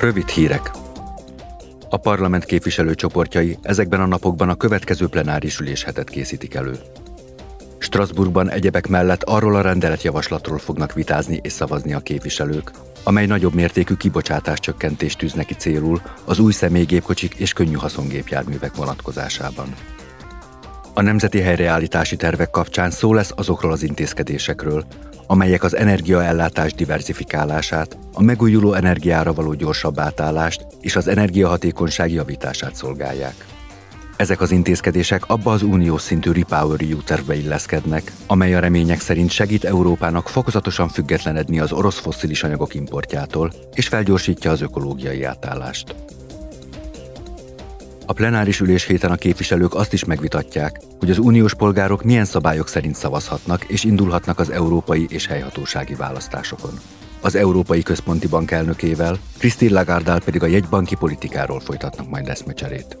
Rövid hírek. A parlament képviselőcsoportjai ezekben a napokban a következő plenáris üléshetet készítik elő. Strasbourgban egyebek mellett arról a rendeletjavaslatról fognak vitázni és szavazni a képviselők, amely nagyobb mértékű kibocsátás csökkentést tűz neki célul az új személygépkocsik és könnyű haszongépjárművek vonatkozásában. A nemzeti helyreállítási tervek kapcsán szó lesz azokról az intézkedésekről, amelyek az energiaellátás diversifikálását, a megújuló energiára való gyorsabb átállást és az energiahatékonyság javítását szolgálják. Ezek az intézkedések abba az uniós szintű Repower EU tervbe illeszkednek, amely a remények szerint segít Európának fokozatosan függetlenedni az orosz fosszilis anyagok importjától, és felgyorsítja az ökológiai átállást. A plenáris ülés héten a képviselők azt is megvitatják, hogy az uniós polgárok milyen szabályok szerint szavazhatnak és indulhatnak az európai és helyhatósági választásokon. Az Európai Központi Bank elnökével, Christine lagarde pedig a jegybanki politikáról folytatnak majd eszmecserét.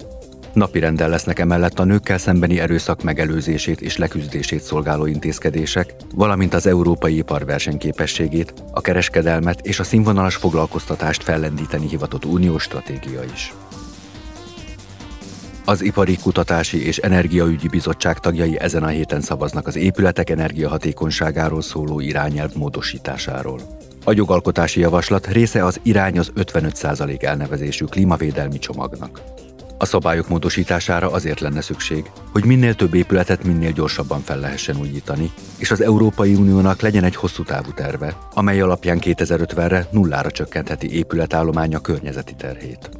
Napirenden lesznek emellett a nőkkel szembeni erőszak megelőzését és leküzdését szolgáló intézkedések, valamint az európai ipar versenyképességét, a kereskedelmet és a színvonalas foglalkoztatást fellendíteni hivatott uniós stratégia is. Az Ipari Kutatási és Energiaügyi Bizottság tagjai ezen a héten szavaznak az épületek energiahatékonyságáról szóló irányelv módosításáról. A jogalkotási javaslat része az irány az 55% elnevezésű klímavédelmi csomagnak. A szabályok módosítására azért lenne szükség, hogy minél több épületet minél gyorsabban fel lehessen újítani, és az Európai Uniónak legyen egy hosszú távú terve, amely alapján 2050-re nullára csökkentheti épületállománya környezeti terhét.